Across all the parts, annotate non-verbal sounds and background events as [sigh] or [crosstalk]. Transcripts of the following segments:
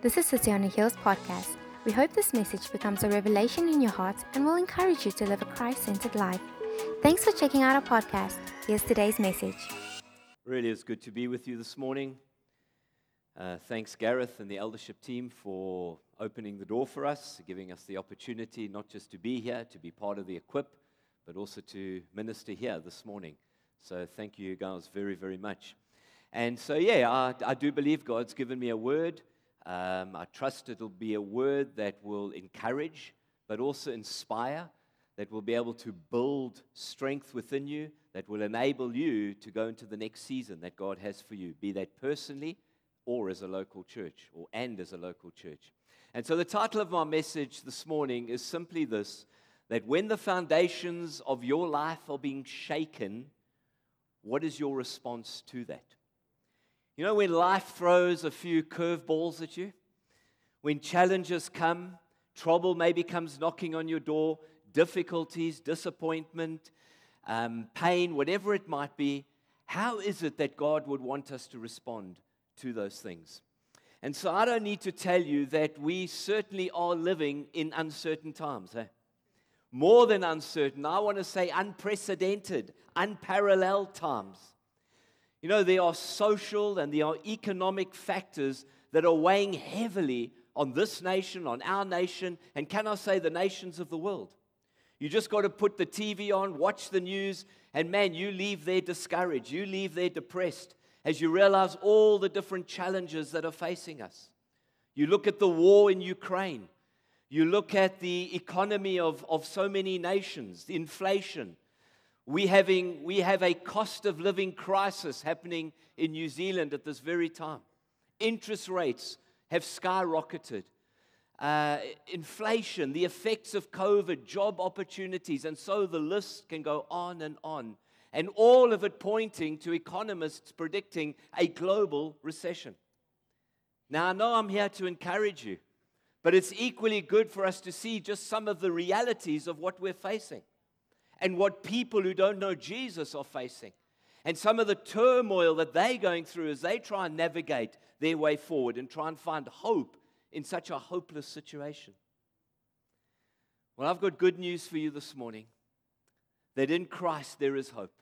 This is City on a Hills podcast. We hope this message becomes a revelation in your heart and will encourage you to live a Christ centered life. Thanks for checking out our podcast. Here's today's message. Really it's good to be with you this morning. Uh, thanks, Gareth and the eldership team, for opening the door for us, giving us the opportunity not just to be here, to be part of the equip, but also to minister here this morning. So, thank you guys very, very much. And so, yeah, I, I do believe God's given me a word. Um, I trust it'll be a word that will encourage, but also inspire, that will be able to build strength within you, that will enable you to go into the next season that God has for you, be that personally or as a local church, or and as a local church. And so the title of my message this morning is simply this that when the foundations of your life are being shaken, what is your response to that? You know, when life throws a few curveballs at you, when challenges come, trouble maybe comes knocking on your door, difficulties, disappointment, um, pain, whatever it might be, how is it that God would want us to respond to those things? And so I don't need to tell you that we certainly are living in uncertain times. Eh? More than uncertain, I want to say unprecedented, unparalleled times. You know, there are social and there are economic factors that are weighing heavily on this nation, on our nation, and can I say the nations of the world. You just got to put the TV on, watch the news, and man, you leave there discouraged. You leave there depressed as you realize all the different challenges that are facing us. You look at the war in Ukraine, you look at the economy of, of so many nations, the inflation, we, having, we have a cost of living crisis happening in New Zealand at this very time. Interest rates have skyrocketed. Uh, inflation, the effects of COVID, job opportunities, and so the list can go on and on. And all of it pointing to economists predicting a global recession. Now, I know I'm here to encourage you, but it's equally good for us to see just some of the realities of what we're facing and what people who don't know Jesus are facing. And some of the turmoil that they're going through as they try and navigate their way forward and try and find hope in such a hopeless situation. Well, I've got good news for you this morning that in Christ there is hope,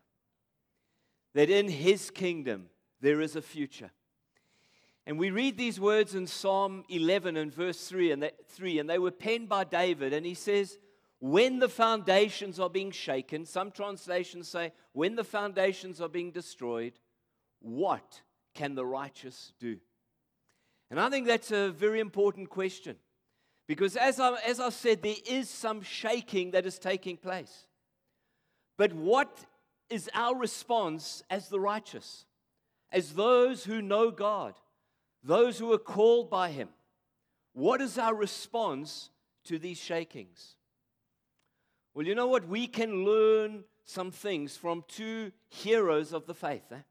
that in His kingdom there is a future. And we read these words in Psalm 11 and verse 3 and, that, 3, and they were penned by David. And he says, when the foundations are being shaken, some translations say, when the foundations are being destroyed, what can the righteous do? And I think that's a very important question. Because as I, as I said, there is some shaking that is taking place. But what is our response as the righteous? As those who know God, those who are called by Him? What is our response to these shakings? Well, you know what? We can learn some things from two heroes of the faith. Eh?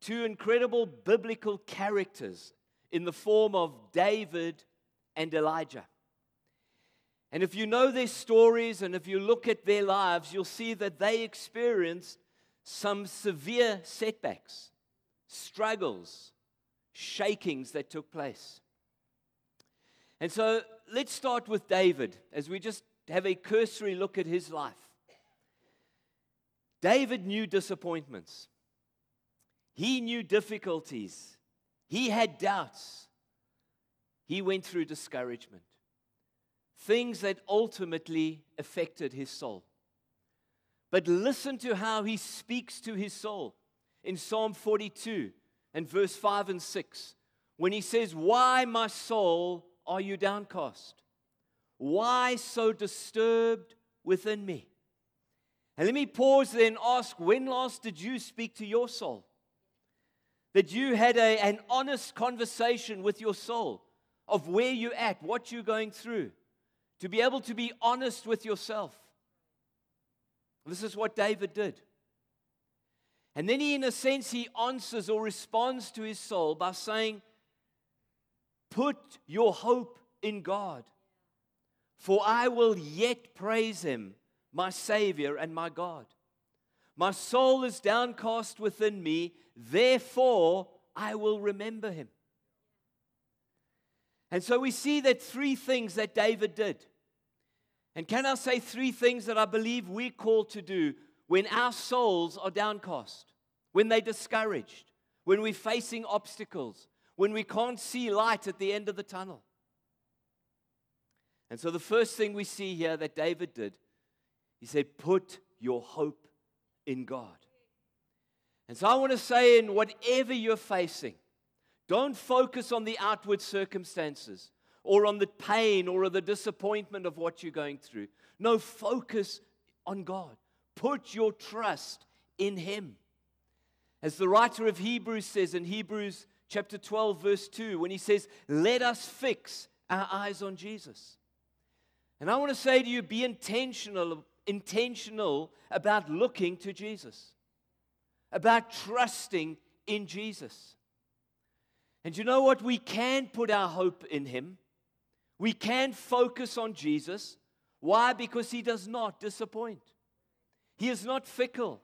Two incredible biblical characters in the form of David and Elijah. And if you know their stories and if you look at their lives, you'll see that they experienced some severe setbacks, struggles, shakings that took place. And so let's start with David as we just to have a cursory look at his life. David knew disappointments, he knew difficulties, he had doubts, he went through discouragement, things that ultimately affected his soul. But listen to how he speaks to his soul in Psalm 42 and verse 5 and 6 when he says, Why, my soul, are you downcast? Why so disturbed within me? And let me pause there and ask when last did you speak to your soul? That you had a, an honest conversation with your soul of where you're at, what you're going through, to be able to be honest with yourself. This is what David did. And then he, in a sense, he answers or responds to his soul by saying, Put your hope in God. For I will yet praise him, my Savior and my God. My soul is downcast within me, therefore I will remember him. And so we see that three things that David did. And can I say three things that I believe we're called to do when our souls are downcast, when they're discouraged, when we're facing obstacles, when we can't see light at the end of the tunnel? And so the first thing we see here that David did, he said, Put your hope in God. And so I want to say, in whatever you're facing, don't focus on the outward circumstances or on the pain or the disappointment of what you're going through. No, focus on God. Put your trust in Him. As the writer of Hebrews says in Hebrews chapter 12, verse 2, when he says, Let us fix our eyes on Jesus. And I want to say to you, be intentional, intentional about looking to Jesus, about trusting in Jesus. And you know what? We can put our hope in Him. We can focus on Jesus. Why? Because He does not disappoint. He is not fickle.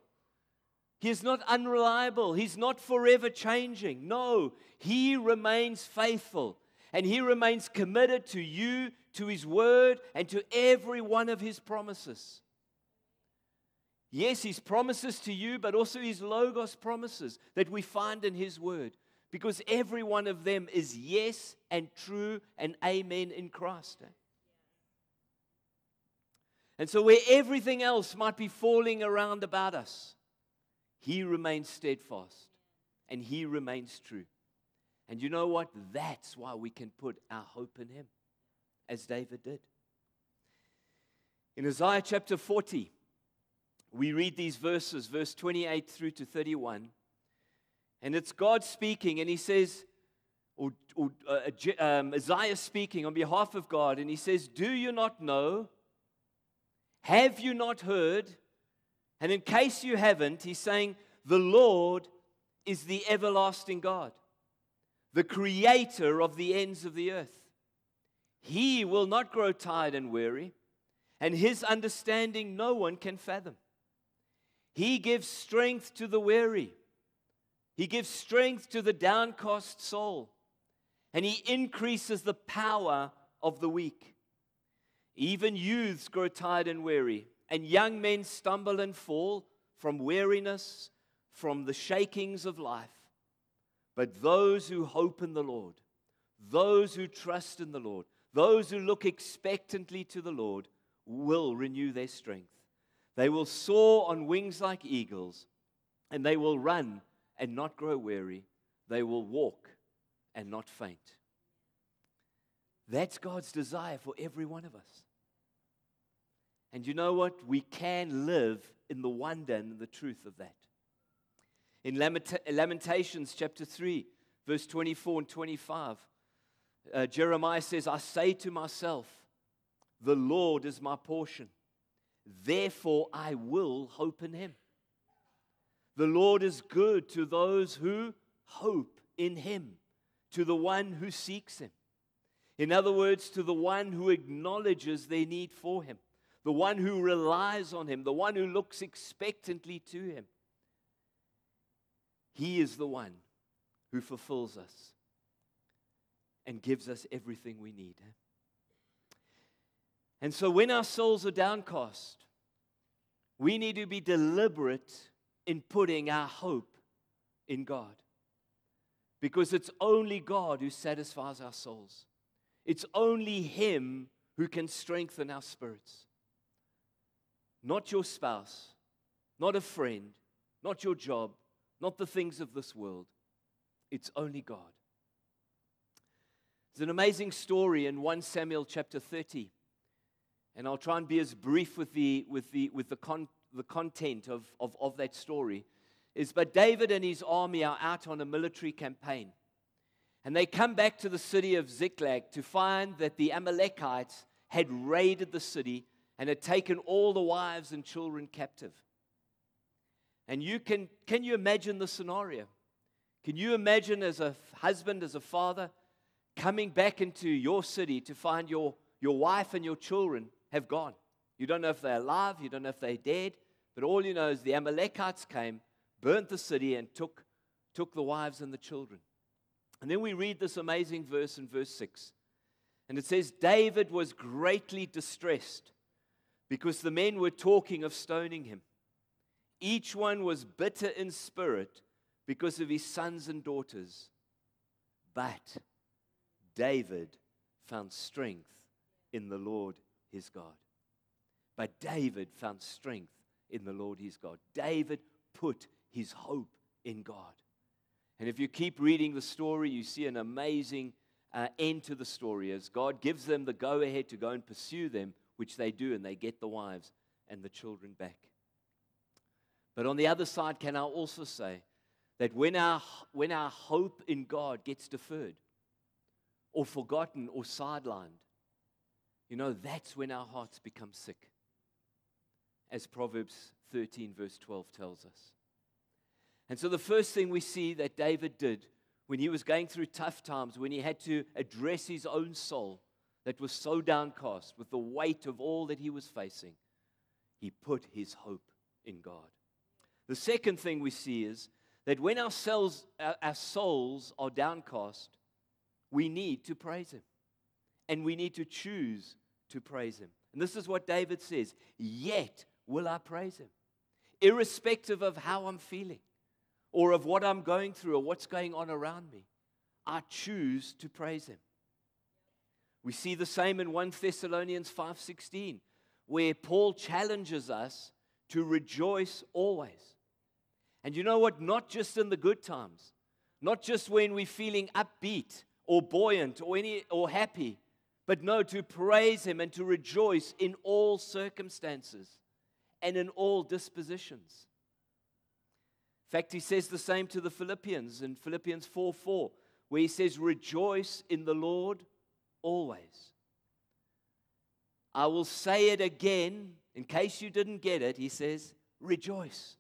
He is not unreliable. He's not forever changing. No, He remains faithful and He remains committed to you, to His word, and to every one of His promises. Yes, His promises to you, but also His Logos promises that we find in His word because every one of them is yes and true and amen in Christ. Eh? And so, where everything else might be falling around about us, He remains steadfast and He remains true. And you know what? That's why we can put our hope in Him, as David did. In Isaiah chapter 40, we read these verses, verse 28 through to 31. And it's God speaking, and he says, or, or uh, um, Isaiah speaking on behalf of God, and he says, Do you not know? Have you not heard? And in case you haven't, he's saying, The Lord is the everlasting God, the creator of the ends of the earth. He will not grow tired and weary, and his understanding no one can fathom. He gives strength to the weary he gives strength to the downcast soul, and He increases the power of the weak. Even youths grow tired and weary, and young men stumble and fall from weariness, from the shakings of life. But those who hope in the Lord, those who trust in the Lord, those who look expectantly to the Lord, will renew their strength. They will soar on wings like eagles, and they will run and not grow weary. They will walk and not faint. That's God's desire for every one of us. And you know what? We can live in the wonder and the truth of that. In Lamentations chapter 3, verse 24 and 25, uh, Jeremiah says, I say to myself, The Lord is my portion. Therefore, I will hope in him. The Lord is good to those who hope in him, to the one who seeks him. In other words, to the one who acknowledges their need for him, the one who relies on him, the one who looks expectantly to him. He is the one who fulfills us and gives us everything we need. And so when our souls are downcast, we need to be deliberate in putting our hope in God. Because it's only God who satisfies our souls, it's only Him who can strengthen our spirits. Not your spouse, not a friend, not your job, not the things of this world. It's only God. There's an amazing story in 1 Samuel chapter 30. And I'll try and be as brief with the, with the, with the, con- the content of, of, of that story is but David and his army are out on a military campaign. And they come back to the city of Ziklag to find that the Amalekites had raided the city and had taken all the wives and children captive. And you can, can you imagine the scenario? Can you imagine as a husband, as a father, coming back into your city to find your, your wife and your children have gone? You don't know if they're alive, you don't know if they're dead, but all you know is the Amalekites came, burnt the city, and took, took the wives and the children. And then we read this amazing verse in verse 6. And it says, David was greatly distressed because the men were talking of stoning him. Each one was bitter in spirit because of his sons and daughters. But David found strength in the Lord his God. But David found strength in the Lord his God. David put his hope in God. And if you keep reading the story, you see an amazing uh, end to the story as God gives them the go ahead to go and pursue them, which they do, and they get the wives and the children back. But on the other side, can I also say that when our, when our hope in God gets deferred or forgotten or sidelined, you know, that's when our hearts become sick, as Proverbs 13, verse 12 tells us. And so the first thing we see that David did when he was going through tough times, when he had to address his own soul that was so downcast with the weight of all that he was facing, he put his hope in God. The second thing we see is that when our, our souls are downcast, we need to praise Him. And we need to choose to praise Him. And this is what David says Yet will I praise Him, irrespective of how I'm feeling or of what I'm going through or what's going on around me. I choose to praise him. We see the same in 1 Thessalonians 5:16 where Paul challenges us to rejoice always. And you know what? Not just in the good times, not just when we're feeling upbeat or buoyant or any or happy, but no, to praise him and to rejoice in all circumstances and in all dispositions In fact, he says the same to the Philippians in Philippians 4 4, where he says, Rejoice in the Lord always. I will say it again, in case you didn't get it, he says, Rejoice.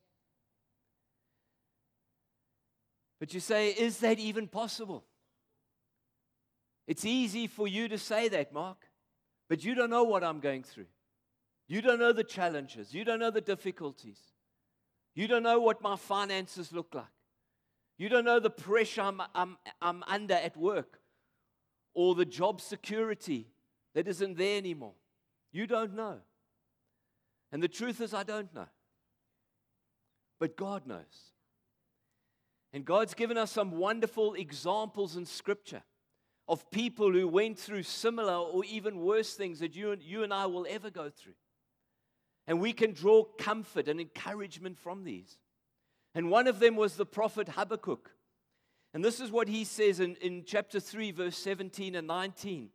But you say, Is that even possible? It's easy for you to say that, Mark, but you don't know what I'm going through. You don't know the challenges, you don't know the difficulties. You don't know what my finances look like. You don't know the pressure I'm, I'm, I'm under at work or the job security that isn't there anymore. You don't know. And the truth is, I don't know. But God knows. And God's given us some wonderful examples in Scripture of people who went through similar or even worse things that you and, you and I will ever go through. And we can draw comfort and encouragement from these. And one of them was the prophet Habakkuk. And this is what he says in, in chapter 3, verse 17 and 19,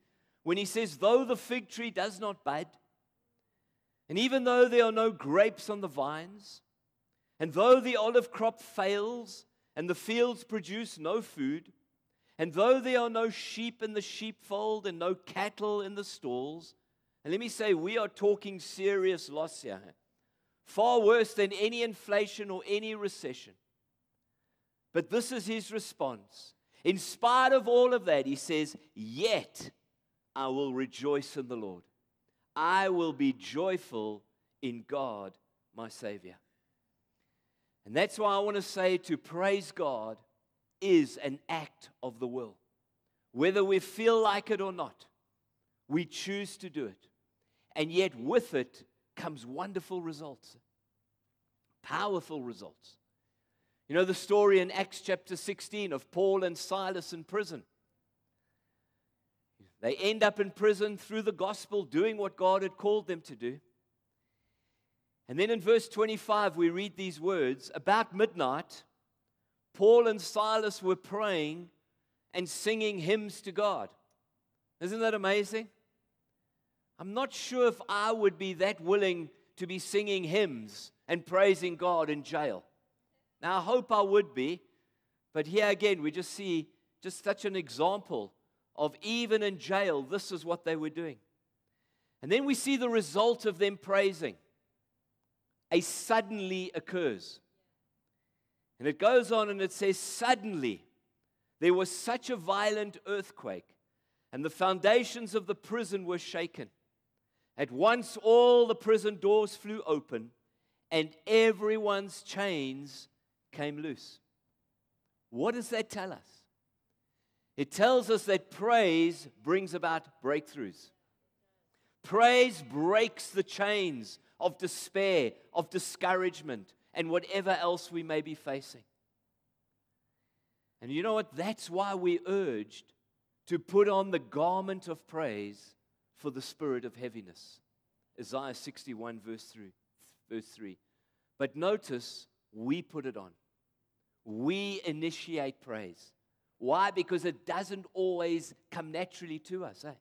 when he says, Though the fig tree does not bud, and even though there are no grapes on the vines, and though the olive crop fails, and the fields produce no food, and though there are no sheep in the sheepfold, and no cattle in the stalls, and let me say, we are talking serious loss here. Far worse than any inflation or any recession. But this is his response. In spite of all of that, he says, Yet I will rejoice in the Lord. I will be joyful in God, my Savior. And that's why I want to say to praise God is an act of the will. Whether we feel like it or not, we choose to do it. And yet, with it comes wonderful results, powerful results. You know the story in Acts chapter 16 of Paul and Silas in prison. They end up in prison through the gospel, doing what God had called them to do. And then in verse 25, we read these words About midnight, Paul and Silas were praying and singing hymns to God. Isn't that amazing? I'm not sure if I would be that willing to be singing hymns and praising God in jail. Now, I hope I would be, but here again, we just see just such an example of even in jail, this is what they were doing. And then we see the result of them praising. A suddenly occurs. And it goes on and it says, Suddenly there was such a violent earthquake, and the foundations of the prison were shaken. At once, all the prison doors flew open, and everyone's chains came loose. What does that tell us? It tells us that praise brings about breakthroughs. Praise breaks the chains of despair, of discouragement, and whatever else we may be facing. And you know what? That's why we're urged to put on the garment of praise for the spirit of heaviness. Isaiah 61, verse 3. Verse 3. But notice, we put it on. We initiate praise. Why? Because it doesn't always come naturally to us. Eh?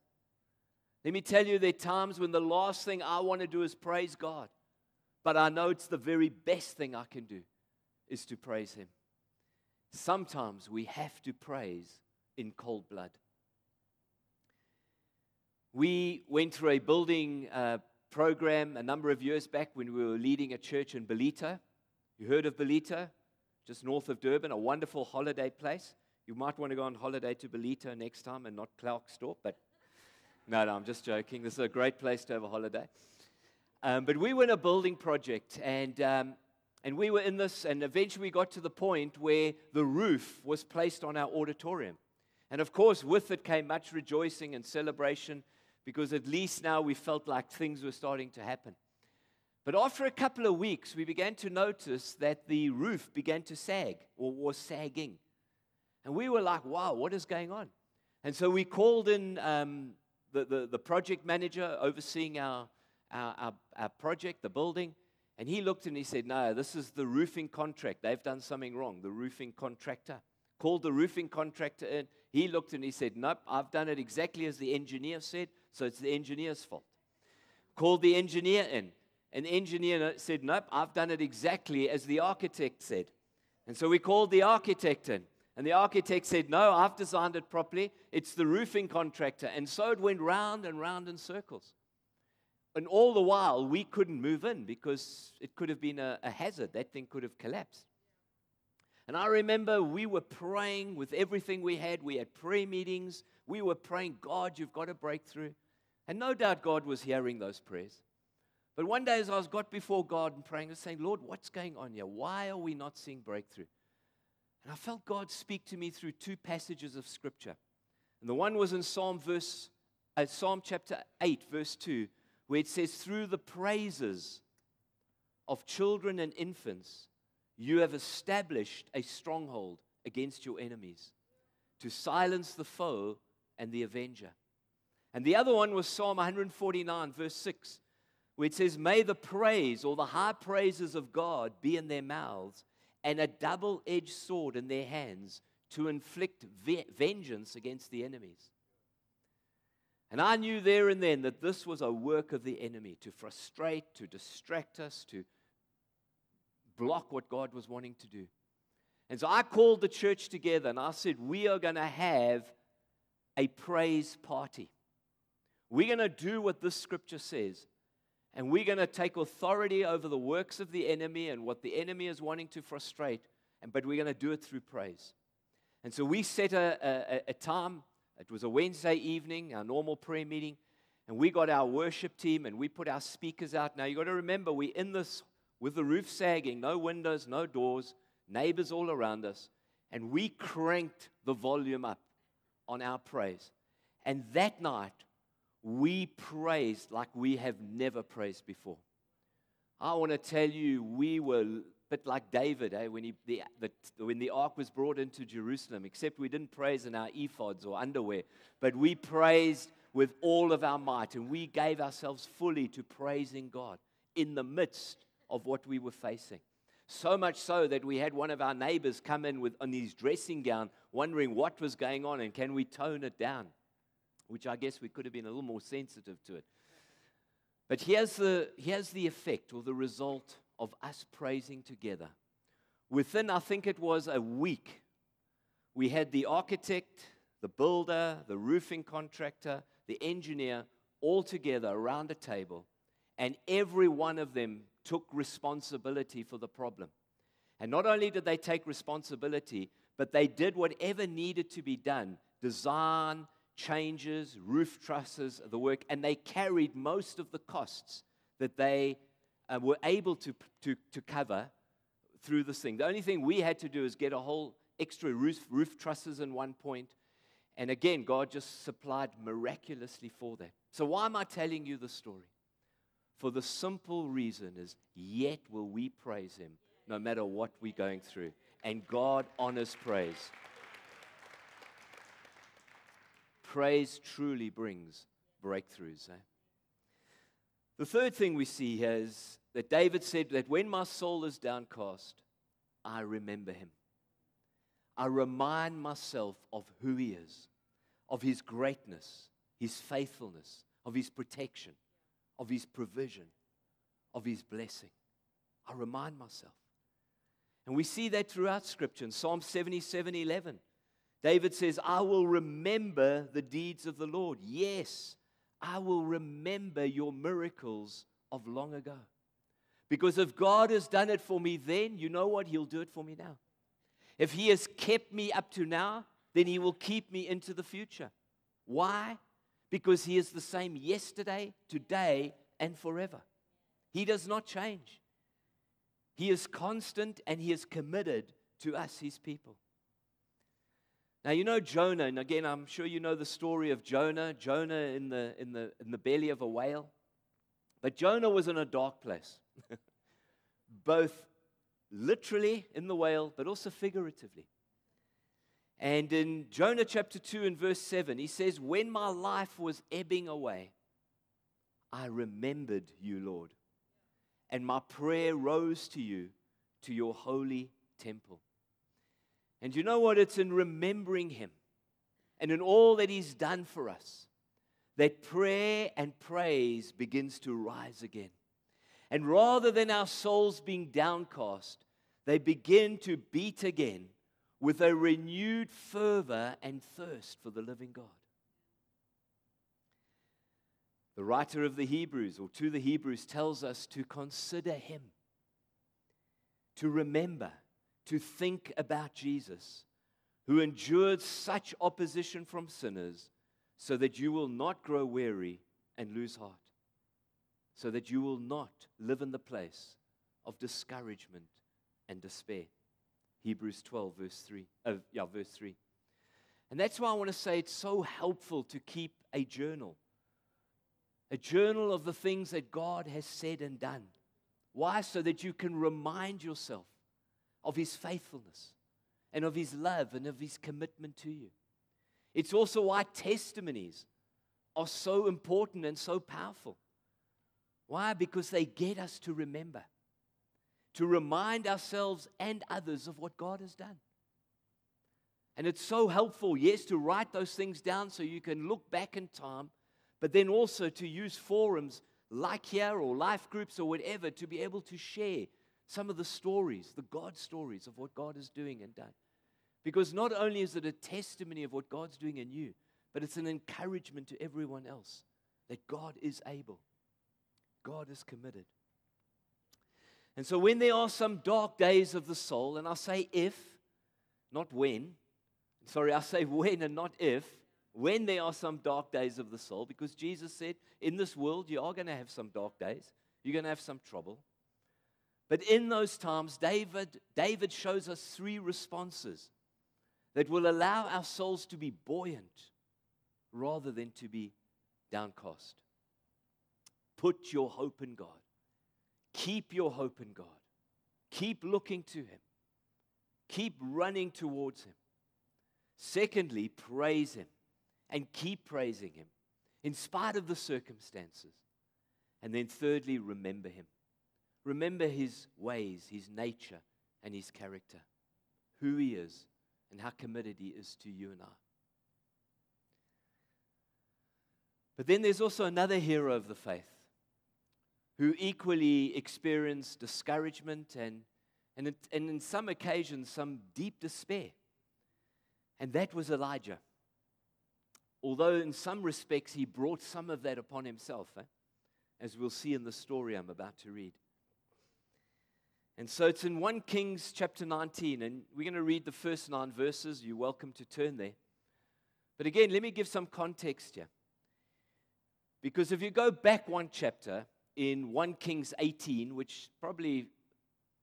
Let me tell you, there are times when the last thing I want to do is praise God. But I know it's the very best thing I can do is to praise Him. Sometimes we have to praise in cold blood. We went through a building uh, program a number of years back when we were leading a church in Ballito. You heard of Ballito? Just north of Durban, a wonderful holiday place. You might want to go on holiday to Ballito next time and not Klerksdorp, but [laughs] no, no, I'm just joking. This is a great place to have a holiday. Um, but we were in a building project, and, um, and we were in this, and eventually we got to the point where the roof was placed on our auditorium. And of course, with it came much rejoicing and celebration because at least now we felt like things were starting to happen. But after a couple of weeks, we began to notice that the roof began to sag or was sagging. And we were like, wow, what is going on? And so we called in um, the, the, the, project manager overseeing our, our, our, our project, the building, and he looked and he said, no, this is the roofing contract. They've done something wrong, the roofing contractor. Called the roofing contractor in. He looked and he said, Nope, I've done it exactly as the engineer said. So it's the engineer's fault. Called the engineer in. And the engineer said, Nope, I've done it exactly as the architect said. And so we called the architect in. And the architect said, No, I've designed it properly. It's the roofing contractor. And so it went round and round in circles. And all the while, we couldn't move in because it could have been a, a hazard. That thing could have collapsed. And I remember we were praying with everything we had. We had prayer meetings. We were praying, God, you've got a breakthrough. And no doubt God was hearing those prayers. But one day, as I was got before God and praying, I was saying, Lord, what's going on here? Why are we not seeing breakthrough? And I felt God speak to me through two passages of Scripture. And the one was in Psalm verse, uh, Psalm chapter 8, verse 2, where it says, Through the praises of children and infants, you have established a stronghold against your enemies to silence the foe and the avenger. And the other one was Psalm 149, verse 6, where it says, May the praise or the high praises of God be in their mouths and a double edged sword in their hands to inflict ve- vengeance against the enemies. And I knew there and then that this was a work of the enemy to frustrate, to distract us, to block what God was wanting to do. And so I called the church together and I said, We are going to have a praise party. We're going to do what this scripture says. And we're going to take authority over the works of the enemy and what the enemy is wanting to frustrate. And, but we're going to do it through praise. And so we set a, a, a time. It was a Wednesday evening, our normal prayer meeting. And we got our worship team and we put our speakers out. Now, you've got to remember, we're in this with the roof sagging, no windows, no doors, neighbors all around us. And we cranked the volume up on our praise. And that night, we praised like we have never praised before. I want to tell you, we were bit like David eh, when, he, the, the, when the ark was brought into Jerusalem, except we didn't praise in our ephods or underwear, but we praised with all of our might and we gave ourselves fully to praising God in the midst of what we were facing. So much so that we had one of our neighbors come in with on his dressing gown, wondering what was going on and can we tone it down which I guess we could have been a little more sensitive to it. But here's the, here's the effect or the result of us praising together. Within, I think it was a week, we had the architect, the builder, the roofing contractor, the engineer all together around a table, and every one of them took responsibility for the problem. And not only did they take responsibility, but they did whatever needed to be done design, changes, roof trusses, the work, and they carried most of the costs that they uh, were able to, to, to cover through this thing. The only thing we had to do is get a whole extra roof, roof trusses in one point And again, God just supplied miraculously for that. So, why am I telling you the story? For the simple reason is, yet will we praise Him no matter what we're going through. And God honors praise. Praise truly brings breakthroughs. Eh? The third thing we see is that David said that when my soul is downcast, I remember him. I remind myself of who he is, of his greatness, his faithfulness, of his protection, of his provision, of his blessing. I remind myself. And we see that throughout Scripture. In Psalm 77 11, David says, I will remember the deeds of the Lord. Yes, I will remember your miracles of long ago. Because if God has done it for me then, you know what? He'll do it for me now. If He has kept me up to now, then He will keep me into the future. Why? Because He is the same yesterday, today, and forever. He does not change. He is constant and He is committed to us, His people. Now, you know Jonah, and again, I'm sure you know the story of Jonah, Jonah in the, in the, in the belly of a whale. But Jonah was in a dark place, [laughs] both literally in the whale, but also figuratively. And in Jonah chapter 2 and verse 7, he says, When my life was ebbing away, I remembered you, Lord, and my prayer rose to you, to your holy temple. And you know what? It's in remembering Him and in all that He's done for us that prayer and praise begins to rise again. And rather than our souls being downcast, they begin to beat again with a renewed fervor and thirst for the living God. The writer of the Hebrews, or to the Hebrews, tells us to consider Him, to remember to think about Jesus, who endured such opposition from sinners, so that you will not grow weary and lose heart, so that you will not live in the place of discouragement and despair. Hebrews 12, verse 3. Uh, yeah, verse 3. And that's why I want to say it's so helpful to keep a journal. A journal of the things that God has said and done. Why? So that you can remind yourself of his faithfulness and of his love and of his commitment to you. It's also why testimonies are so important and so powerful. Why? Because they get us to remember, to remind ourselves and others of what God has done. And it's so helpful, yes, to write those things down so you can look back in time, but then also to use forums like here or life groups or whatever to be able to share some of the stories, the God stories of what God is doing and done. Because not only is it a testimony of what God's doing in you, but it's an encouragement to everyone else that God is able, God is committed. And so when there are some dark days of the soul, and I say if, not when, sorry, I say when and not if, when there are some dark days of the soul, because Jesus said, in this world, you are going to have some dark days, you're going to have some trouble. But in those times, David, David shows us three responses that will allow our souls to be buoyant rather than to be downcast. Put your hope in God. Keep your hope in God. Keep looking to Him. Keep running towards Him. Secondly, praise Him and keep praising Him in spite of the circumstances. And then thirdly, remember Him. Remember his ways, his nature, and his character, who he is, and how committed he is to you and I. But then there's also another hero of the faith who equally experienced discouragement and, and, and in some occasions, some deep despair. And that was Elijah. Although, in some respects, he brought some of that upon himself, eh? as we'll see in the story I'm about to read. And so it's in 1 Kings chapter 19, and we're going to read the first nine verses. You're welcome to turn there. But again, let me give some context here. Because if you go back one chapter in 1 Kings 18, which probably,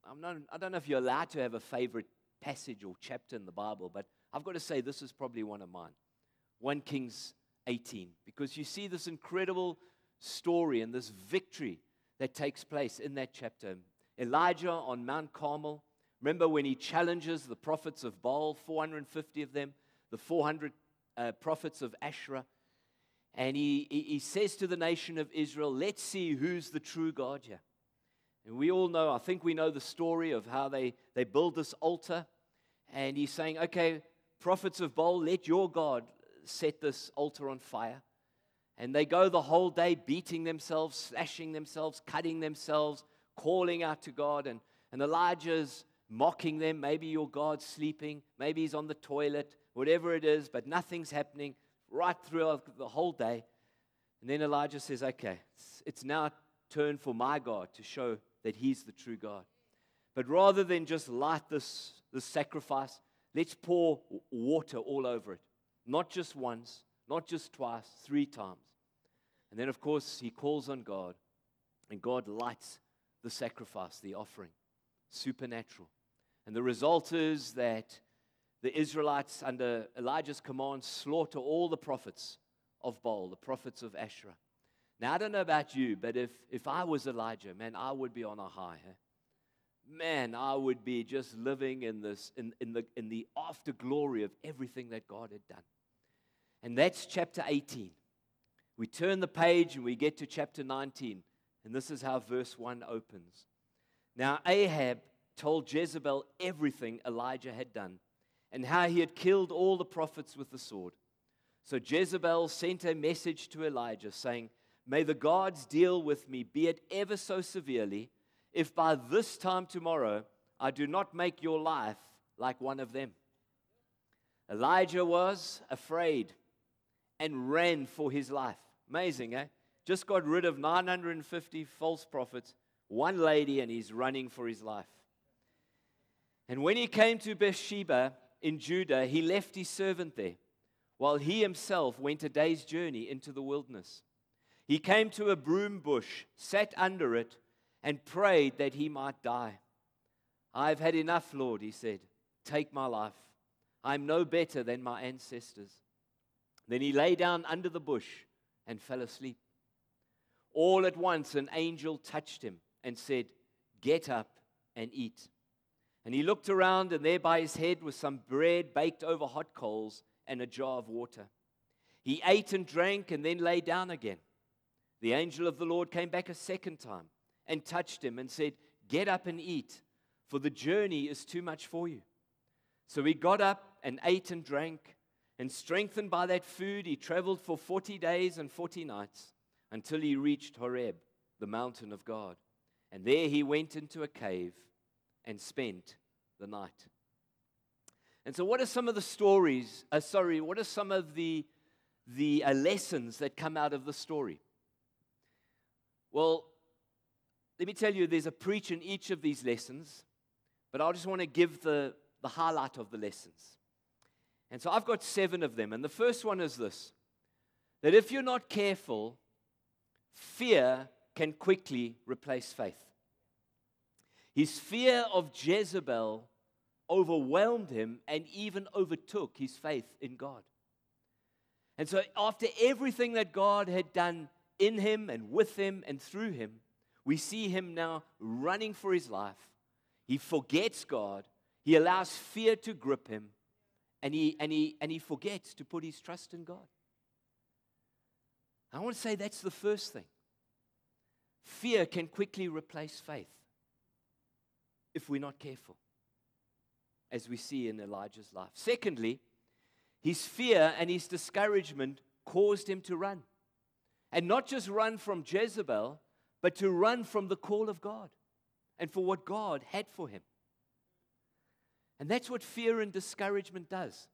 I'm not, I don't know if you're allowed to have a favorite passage or chapter in the Bible, but I've got to say this is probably one of mine. 1 Kings 18 because you see this incredible story and this victory that takes place in that chapter. Elijah on Mount Carmel. Remember when he challenges the prophets of Baal, 450 of them, the 400 uh, prophets of Asherah. And he, he, he says to the nation of Israel, Let's see who's the true God here. And we all know, I think we know the story of how they, they build this altar. And he's saying, Okay, prophets of Baal, let your God set this altar on fire. And they go the whole day beating themselves, slashing themselves, cutting themselves, calling out to God. And, and Elijah's mocking them. Maybe your God's sleeping. Maybe he's on the toilet, whatever it is, but nothing's happening right throughout the whole day. And then Elijah says, Okay, it's, it's now turn for my God to show that he's the true God. But rather than just light this, this sacrifice, let's pour water all over it. Not just once, not just twice, three times. And then, of course, he calls on God, and God lights the sacrifice, the offering. Supernatural. And the result is that the Israelites, under Elijah's command, slaughter all the prophets of Baal, the prophets of Asherah. Now, I don't know about you, but if, if I was Elijah, man, I would be on a high. Man, I would be just living in, this, in, in, the, in the afterglory of everything that God had done. And that's chapter 18. We turn the page and we get to chapter 19. And this is how verse 1 opens. Now, Ahab told Jezebel everything Elijah had done and how he had killed all the prophets with the sword. So Jezebel sent a message to Elijah saying, May the gods deal with me, be it ever so severely, if by this time tomorrow I do not make your life like one of them. Elijah was afraid and ran for his life. Amazing, eh? Just got rid of 950 false prophets, one lady, and he's running for his life. And when he came to Beersheba in Judah, he left his servant there, while he himself went a day's journey into the wilderness. He came to a broom bush, sat under it, and prayed that he might die. I've had enough, Lord, he said. Take my life. I'm no better than my ancestors. Then he lay down under the bush and fell asleep. All at once, an angel touched him and said, Get up and eat. And he looked around, and there by his head was some bread baked over hot coals and a jar of water. He ate and drank and then lay down again. The angel of the Lord came back a second time and touched him and said, Get up and eat, for the journey is too much for you. So he got up and ate and drank, and strengthened by that food, he traveled for 40 days and 40 nights until he reached Horeb, the mountain of God. And there he went into a cave and spent the night. And so, what are some of the stories? Uh, sorry, what are some of the, the uh, lessons that come out of the story? Well, let me tell you, there's a preach in each of these lessons, but I just want to give the, the highlight of the lessons. And so I've got seven of them. And the first one is this that if you're not careful, fear can quickly replace faith. His fear of Jezebel overwhelmed him and even overtook his faith in God. And so, after everything that God had done in him and with him and through him, we see him now running for his life. He forgets God, he allows fear to grip him, and he, and he, and he forgets to put his trust in God. I want to say that's the first thing. Fear can quickly replace faith if we're not careful, as we see in Elijah's life. Secondly, his fear and his discouragement caused him to run. And not just run from Jezebel, but to run from the call of God and for what God had for him. And that's what fear and discouragement does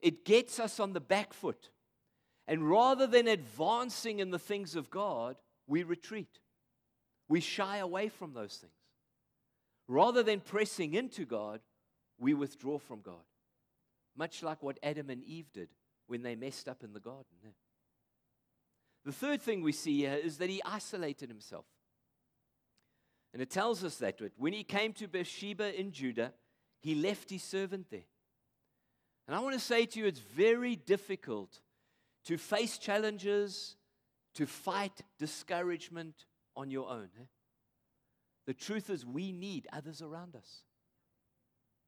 it gets us on the back foot. And rather than advancing in the things of God, we retreat. We shy away from those things. Rather than pressing into God, we withdraw from God. Much like what Adam and Eve did when they messed up in the garden. Eh? The third thing we see here is that he isolated himself. And it tells us that when he came to Beersheba in Judah, he left his servant there. And I want to say to you, it's very difficult to face challenges, to fight discouragement on your own. Eh? The truth is, we need others around us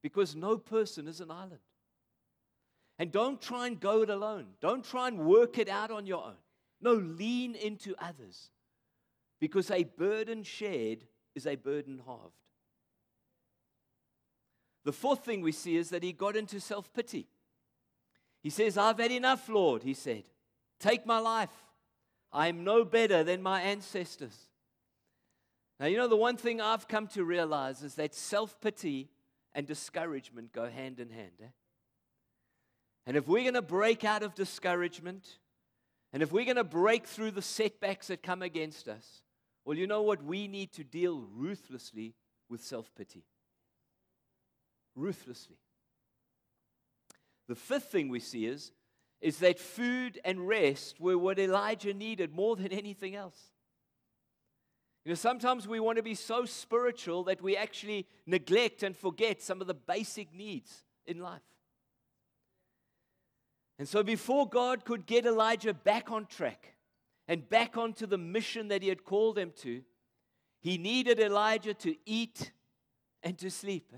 because no person is an island. And don't try and go it alone. Don't try and work it out on your own. No, lean into others because a burden shared is a burden halved. The fourth thing we see is that he got into self pity. He says, I've had enough, Lord, he said. Take my life. I am no better than my ancestors. Now, you know, the one thing I've come to realize is that self pity and discouragement go hand in hand. Eh? And if we're going to break out of discouragement, and if we're going to break through the setbacks that come against us, well, you know what? We need to deal ruthlessly with self pity. Ruthlessly. The fifth thing we see is, is that food and rest were what Elijah needed more than anything else. You know, sometimes we want to be so spiritual that we actually neglect and forget some of the basic needs in life. And so, before God could get Elijah back on track and back onto the mission that he had called him to, he needed Elijah to eat and to sleep.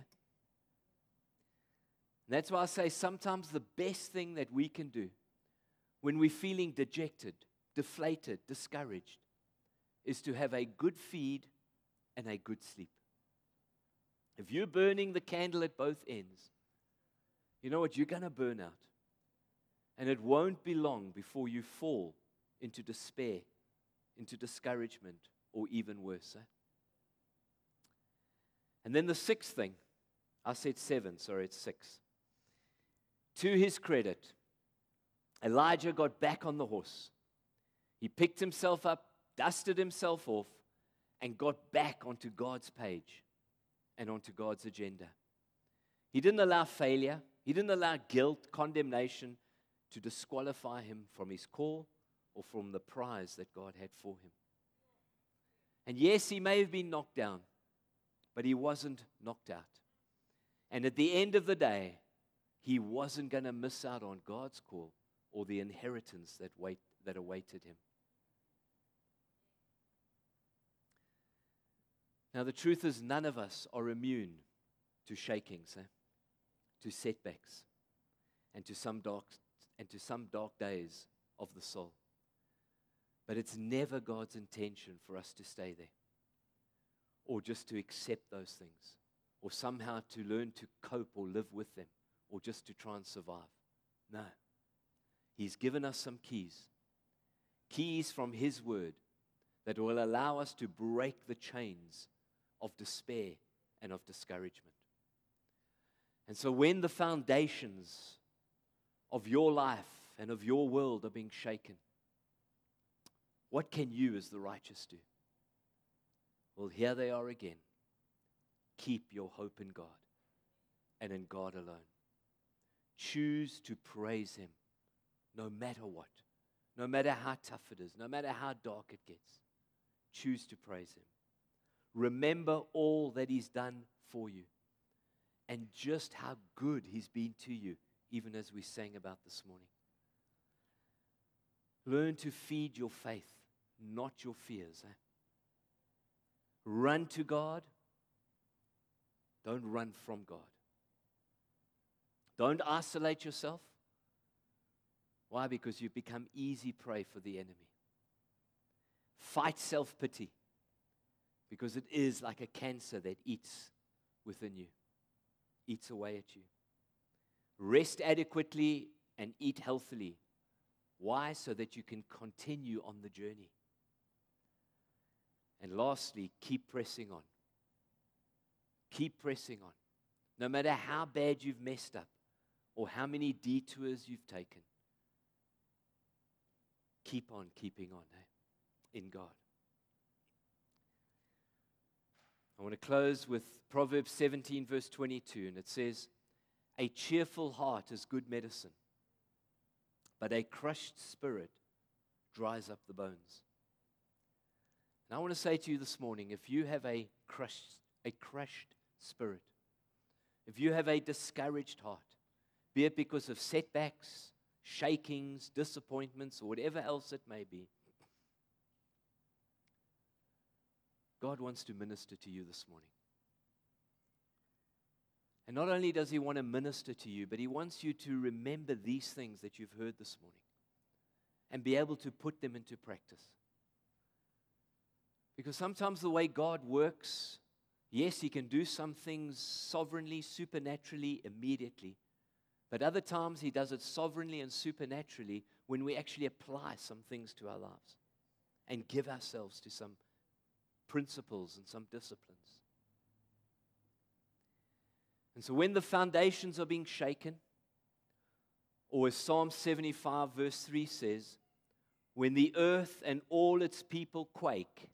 And that's why I say sometimes the best thing that we can do when we're feeling dejected, deflated, discouraged, is to have a good feed and a good sleep. If you're burning the candle at both ends, you know what? You're going to burn out. And it won't be long before you fall into despair, into discouragement, or even worse. Eh? And then the sixth thing, I said seven, sorry, it's six. To his credit, Elijah got back on the horse. He picked himself up, dusted himself off, and got back onto God's page and onto God's agenda. He didn't allow failure, he didn't allow guilt, condemnation to disqualify him from his call or from the prize that God had for him. And yes, he may have been knocked down, but he wasn't knocked out. And at the end of the day, he wasn't going to miss out on God's call or the inheritance that, wait, that awaited him. Now, the truth is, none of us are immune to shakings, eh? to setbacks, and to some dark and to some dark days of the soul. But it's never God's intention for us to stay there or just to accept those things or somehow to learn to cope or live with them or just to try and survive. No. He's given us some keys, keys from His Word that will allow us to break the chains of despair and of discouragement. And so when the foundations of your life and of your world are being shaken, what can you as the righteous do? Well, here they are again. Keep your hope in God and in God alone. Choose to praise Him no matter what, no matter how tough it is, no matter how dark it gets. Choose to praise Him. Remember all that He's done for you and just how good He's been to you even as we sang about this morning. Learn to feed your faith, not your fears. Eh? Run to God. Don't run from God. Don't isolate yourself. Why? Because you've become easy prey for the enemy. Fight self pity because it is like a cancer that eats within you, eats away at you rest adequately, and eat healthily. Why? So that you can continue on the journey. And lastly, keep pressing on. Keep pressing on. No matter how bad you've messed up or how many detours you've taken, keep on keeping on eh? in God. I want to close with Proverbs 17, verse 22, and it says, a cheerful heart is good medicine, but a crushed spirit dries up the bones. And I want to say to you this morning if you have a crushed, a crushed spirit, if you have a discouraged heart, be it because of setbacks, shakings, disappointments, or whatever else it may be. God wants to minister to you this morning. And not only does He want to minister to you, but He wants you to remember these things that you've heard this morning and be able to put them into practice. Because sometimes the way God works, yes, He can do some things sovereignly, supernaturally, immediately. But other times He does it sovereignly and supernaturally when we actually apply some things to our lives and give ourselves to some principles and some disciplines. And so when the foundations are being shaken, or as Psalm 75, verse 3 says, when the earth and all its people quake,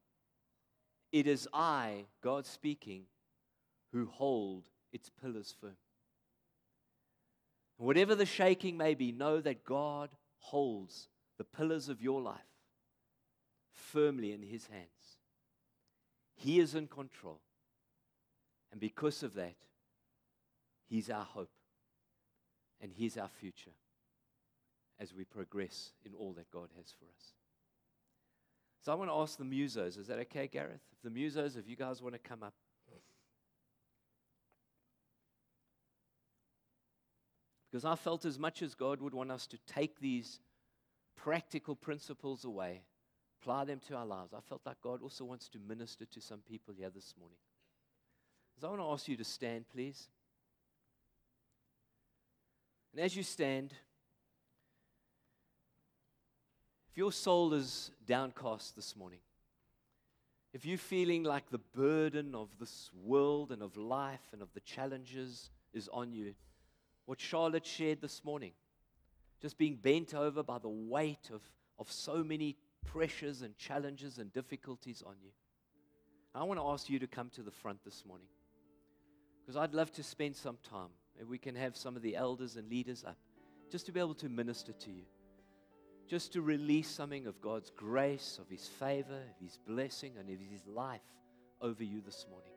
it is I, God speaking, who hold its pillars firm. Whatever the shaking may be, know that God holds the pillars of your life firmly in His hands. He is in control. And because of that, He's our hope and He's our future as we progress in all that God has for us. So I want to ask the musos, is that okay, Gareth? If the musos, if you guys want to come up. Because I felt as much as God would want us to take these practical principles away, apply them to our lives, I felt like God also wants to minister to some people here this morning. So I want to ask you to stand, please. And as you stand, if your soul is downcast this morning, if you're feeling like the burden of this world and of life and of the challenges is on you, what Charlotte shared this morning, just being bent over by the weight of, of so many pressures and challenges and difficulties on you. I want to ask you to come to the front this morning because I'd love to spend some time Maybe we can have some of the elders and leaders up just to be able to minister to you, just to release something of God's grace, of His favor, of His blessing, and of His life over you this morning.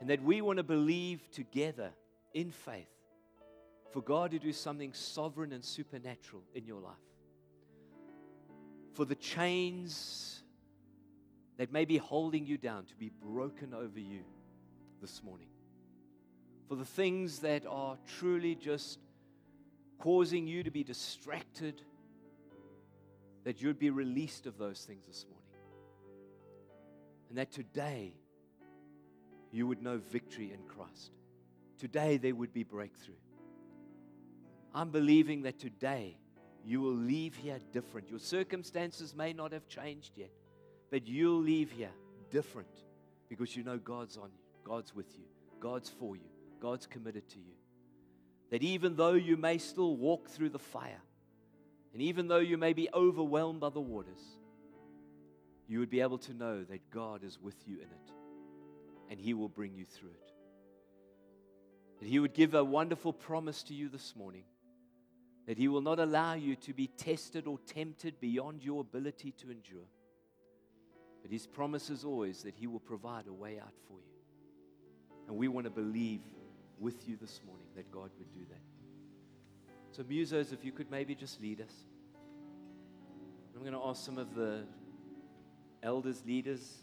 And that we want to believe together in faith for God to do something sovereign and supernatural in your life. For the chains that may be holding you down to be broken over you this morning for the things that are truly just causing you to be distracted, that you'd be released of those things this morning. And that today you would know victory in Christ. Today there would be breakthrough. I'm believing that today you will leave here different. Your circumstances may not have changed yet, but you'll leave here different because you know God's on you, God's with you, God's for you. God's committed to you. That even though you may still walk through the fire, and even though you may be overwhelmed by the waters, you would be able to know that God is with you in it, and He will bring you through it. That He would give a wonderful promise to you this morning that He will not allow you to be tested or tempted beyond your ability to endure. But His promise is always that He will provide a way out for you. And we want to believe with you this morning that God would do that. So, musos, if you could maybe just lead us. I'm going to ask some of the elders, leaders,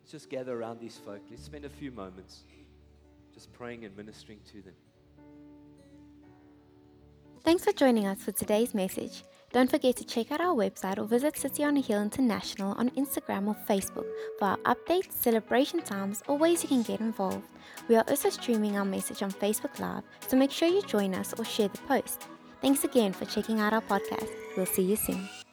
let's just gather around these folk. Let's spend a few moments just praying and ministering to them. Thanks for joining us for today's message. Don't forget to check out our website or visit City on a Hill International on Instagram or Facebook for our updates, celebration times, or ways you can get involved. We are also streaming our message on Facebook Live, so make sure you join us or share the post. Thanks again for checking out our podcast. We'll see you soon.